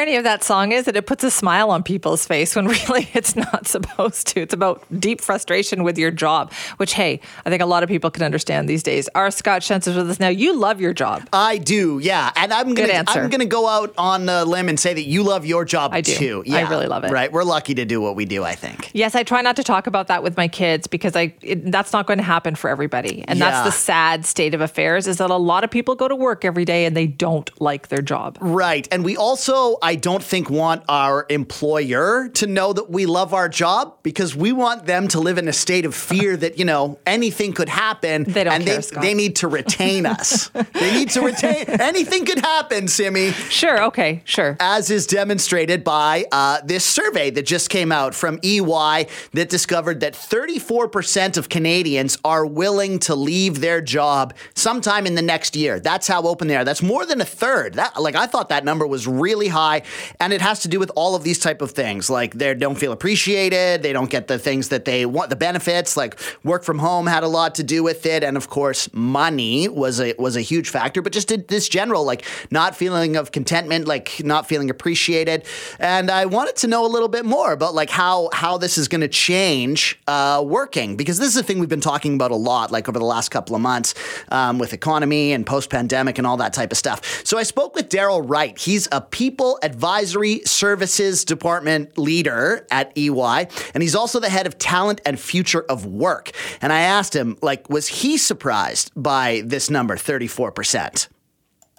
Irony of that song is that it puts a smile on people's face when really it's not supposed to. It's about deep frustration with your job, which, hey, I think a lot of people can understand these days. Our Scott Shentz is with us now. You love your job. I do, yeah. And I'm gonna. I'm gonna go out on a limb and say that you love your job I do. too. I really love it. Right. We're lucky to do what we do, I think. Yes, I try not to talk about that with my kids because I it, that's not going to happen for everybody. And Yeah. that's the sad state of affairs is that a lot of people go to work every day and they don't like their job. Right. And we also, I don't think, want our employer to know that we love our job because we want them to live in a state of fear that, you know, anything could happen. They don't and care, they, Scott. they need to retain us. they need to retain anything could happen, Simi. Sure, okay, sure. as is demonstrated by uh, this survey that just came out from EY that discovered that 34% of Canadians are willing to leave their job sometime in the next year. That's how open they are. That's more than a third. That like I thought that number was really high, and it has to do with all of these type of things. Like they don't feel appreciated, they don't get the things that they want, the benefits. Like work from home had a lot to do with it, and of course, money was a was a huge factor. But just this general like not feeling of contentment, like not feeling appreciated. And I wanted to know a little bit more about like how how this is going to change uh, working because this is a thing we've been talking about a lot, like over the last couple of months um, with economy and post pandemic and all that type of stuff. So I spoke with Darryl Wright. He's a people advisory services department leader at EY, and he's also the head of talent and future of work. And I asked him, like, was he surprised by this number, thirty four percent?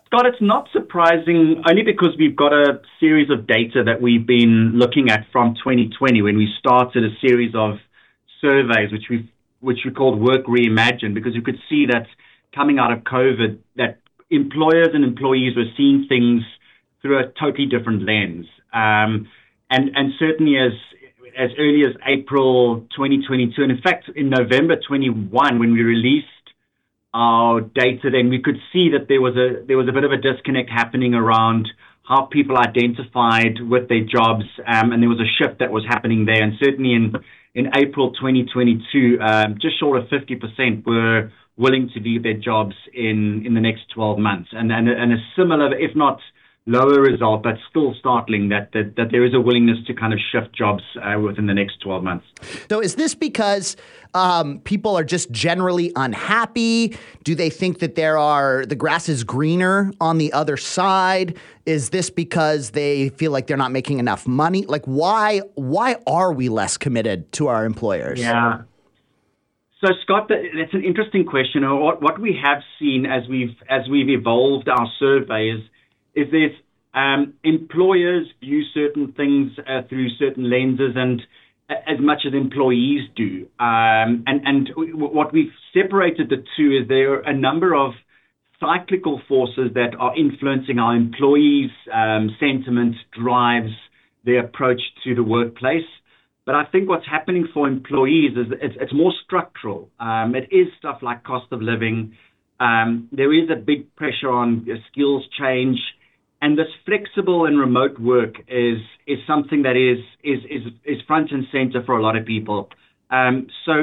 Scott, it's not surprising only because we've got a series of data that we've been looking at from 2020 when we started a series of surveys, which we which we called Work Reimagined, because you could see that coming out of COVID, that employers and employees were seeing things through a totally different lens, um, and and certainly as as early as April 2022, and in fact in November 21, when we released our data, then we could see that there was a there was a bit of a disconnect happening around how people identified with their jobs, um, and there was a shift that was happening there. And certainly in in April 2022, um, just short of 50% were willing to leave their jobs in in the next 12 months, and and, and a similar, if not lower result, but still startling that, that that there is a willingness to kind of shift jobs uh, within the next 12 months. So is this because um, people are just generally unhappy? Do they think that there are the grass is greener on the other side? Is this because they feel like they're not making enough money? Like why why are we less committed to our employers? Yeah. So Scott, that's an interesting question. What what we have seen as we've as we've evolved our surveys is there's um, employers view certain things uh, through certain lenses and as much as employees do. Um, and and what we've separated the two is there are a number of cyclical forces that are influencing our employees' um, sentiment, drives, their approach to the workplace. But I think what's happening for employees is it's, it's more structural. Um, it is stuff like cost of living. Um, there is a big pressure on uh, skills change, and this flexible and remote work is is something that is is is, is front and center for a lot of people. Um, so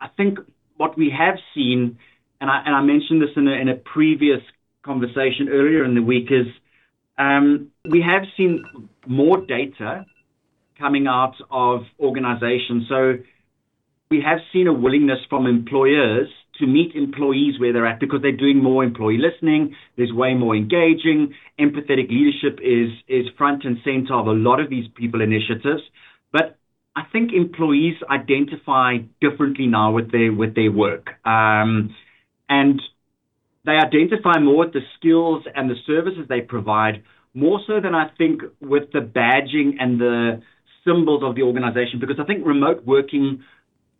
I think what we have seen, and I and I mentioned this in a, in a previous conversation earlier in the week, is um, we have seen more data coming out of organizations. So we have seen a willingness from employers to meet employees where they're at because they're doing more employee listening. There's way more engaging. Empathetic leadership is is front and center of a lot of these people initiatives. But I think employees identify differently now with their with their work, um, and they identify more with the skills and the services they provide more so than I think with the badging and the symbols of the organization because I think remote working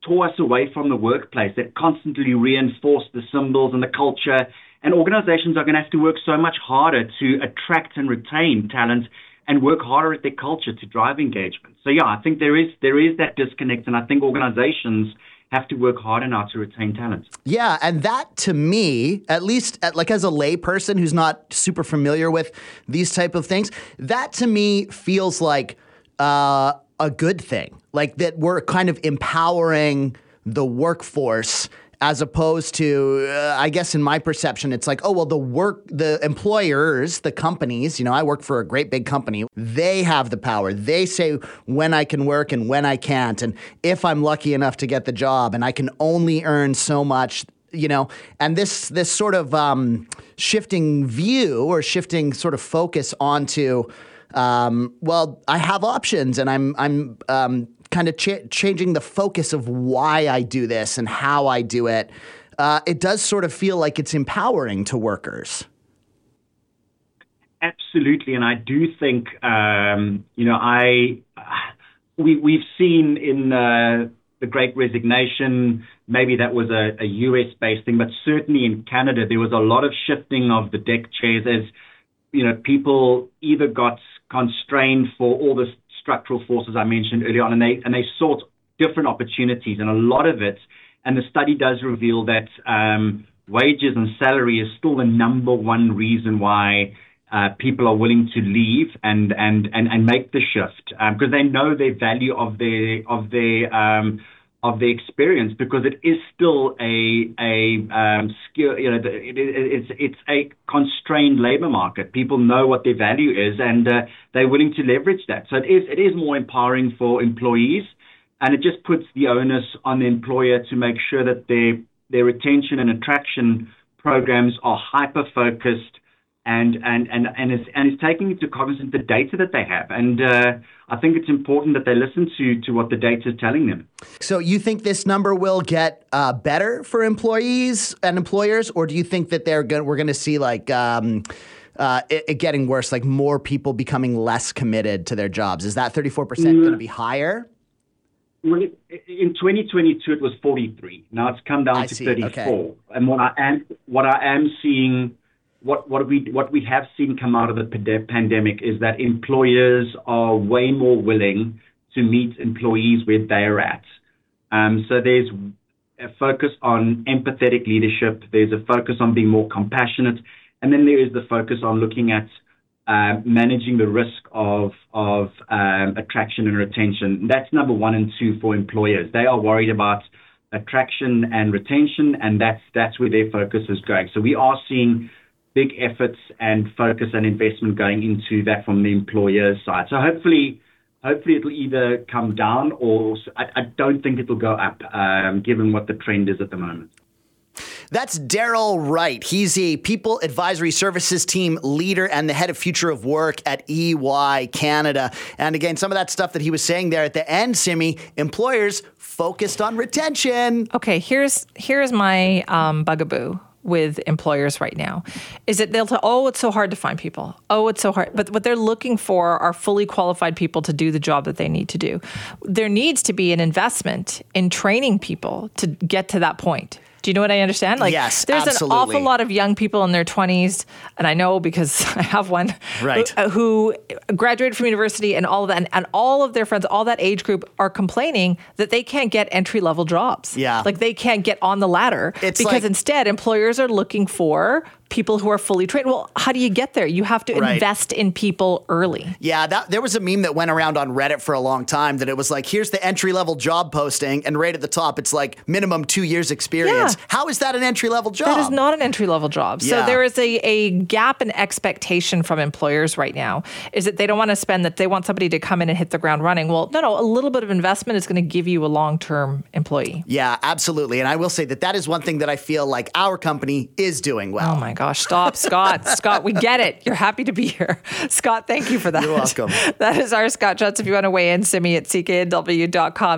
tore us away from the workplace that constantly reinforced the symbols and the culture and organizations are going to have to work so much harder to attract and retain talent and work harder at their culture to drive engagement. So yeah, I think there is there is that disconnect, and I think organizations have to work harder now to retain talent. Yeah, and that to me, at least at, like as a layperson who's not super familiar with these type of things, that to me feels like uh, a good thing. Like that we're kind of empowering the workforce as opposed to uh, i guess in my perception it's like oh well the work the employers the companies you know i work for a great big company they have the power they say when i can work and when i can't and if i'm lucky enough to get the job and i can only earn so much you know and this this sort of um, shifting view or shifting sort of focus onto um, well i have options and i'm i'm um, kind of ch- changing the focus of why I do this and how I do it, uh, it does sort of feel like it's empowering to workers. Absolutely, and I do think um, you know I we we've seen in uh, the Great Resignation maybe that was a, a US based thing, but certainly in Canada there was a lot of shifting of the deck chairs as you know people either got constrained for all the structural forces I mentioned earlier on, and they and they sought different opportunities, and a lot of it, and the study does reveal that um, wages and salary is still the number one reason why uh, people are willing to leave and and and, and make the shift because um, they know the value of their of um, of the experience because it is still a a um, skill. You know, it, it, it's it's a constrained labor market. People know what their value is, and uh, they're willing to leverage that. So it is it is more empowering for employees, and it just puts the onus on the employer to make sure that their their retention and attraction programs are hyper focused and and and and it's and it's taking into cognizance the data that they have. And uh, I think it's important that they listen to to what the data is telling them. So you think this number will get uh, better for employees and employers, or do you think that they're going we're going to see like um, uh, it, it, getting worse, like more people becoming less committed to their jobs? Is that thirty four percent going to be higher? Well, in 2022, it was 43. Now it's come down I to see. 34. Okay. And what I am what I am seeing what we have seen come out of the pandemic is that employers are way more willing to meet employees where they're at. Um, so there's a focus on empathetic leadership. There's a focus on being more compassionate, and then there is the focus on looking at uh, managing the risk of um, attraction and retention. That's number one and two for employers. They are worried about attraction and retention, and that's that's where their focus is going. So we are seeing big efforts and focus and investment going into that from the employer's side. So hopefully, hopefully it'll either come down or I, I don't think it'll go up, um, given what the trend is at the moment. That's Darryl Wright. He's a People Advisory Services team leader and the head of Future of Work at EY Canada. And again, some of that stuff that he was saying there at the end, Simi, employers focused on retention. Okay, here's here's my um, bugaboo with employers right now is that they'll tell, oh, it's so hard to find people. Oh, it's so hard. But what they're looking for are fully qualified people to do the job that they need to do. There needs to be an investment in training people to get to that point. Do you know what I understand? Like, yes, there's absolutely. an awful lot of young people in their 20s, and I know because I have one, right. who, who graduated from university and all of that, and, and, all of their friends, all that age group, are complaining that they can't get entry level jobs. Yeah, like they can't get on the ladder it's because like, instead employers are looking for people who are fully trained. Well, how do you get there? You have to right. invest in people early. Yeah, that, there was a meme that went around on Reddit for a long time that it was like, here's the entry level job posting, and right at the top, it's like minimum two years experience. Yeah. How is that an entry level job? That is not an entry level job. Yeah. So there is a, a gap in expectation from employers right now is that they don't want to spend that they want somebody to come in and hit the ground running. Well, no, no, a little bit of investment is going to give you a long term employee. Yeah, absolutely. And I will say that that is one thing that I feel like our company is doing well. Oh my gosh, stop, Scott. Scott, we get it. You're happy to be here. Scott, thank you for that. You're welcome. That is our Scott Jutz. If you want to weigh in, send me at cknw.com.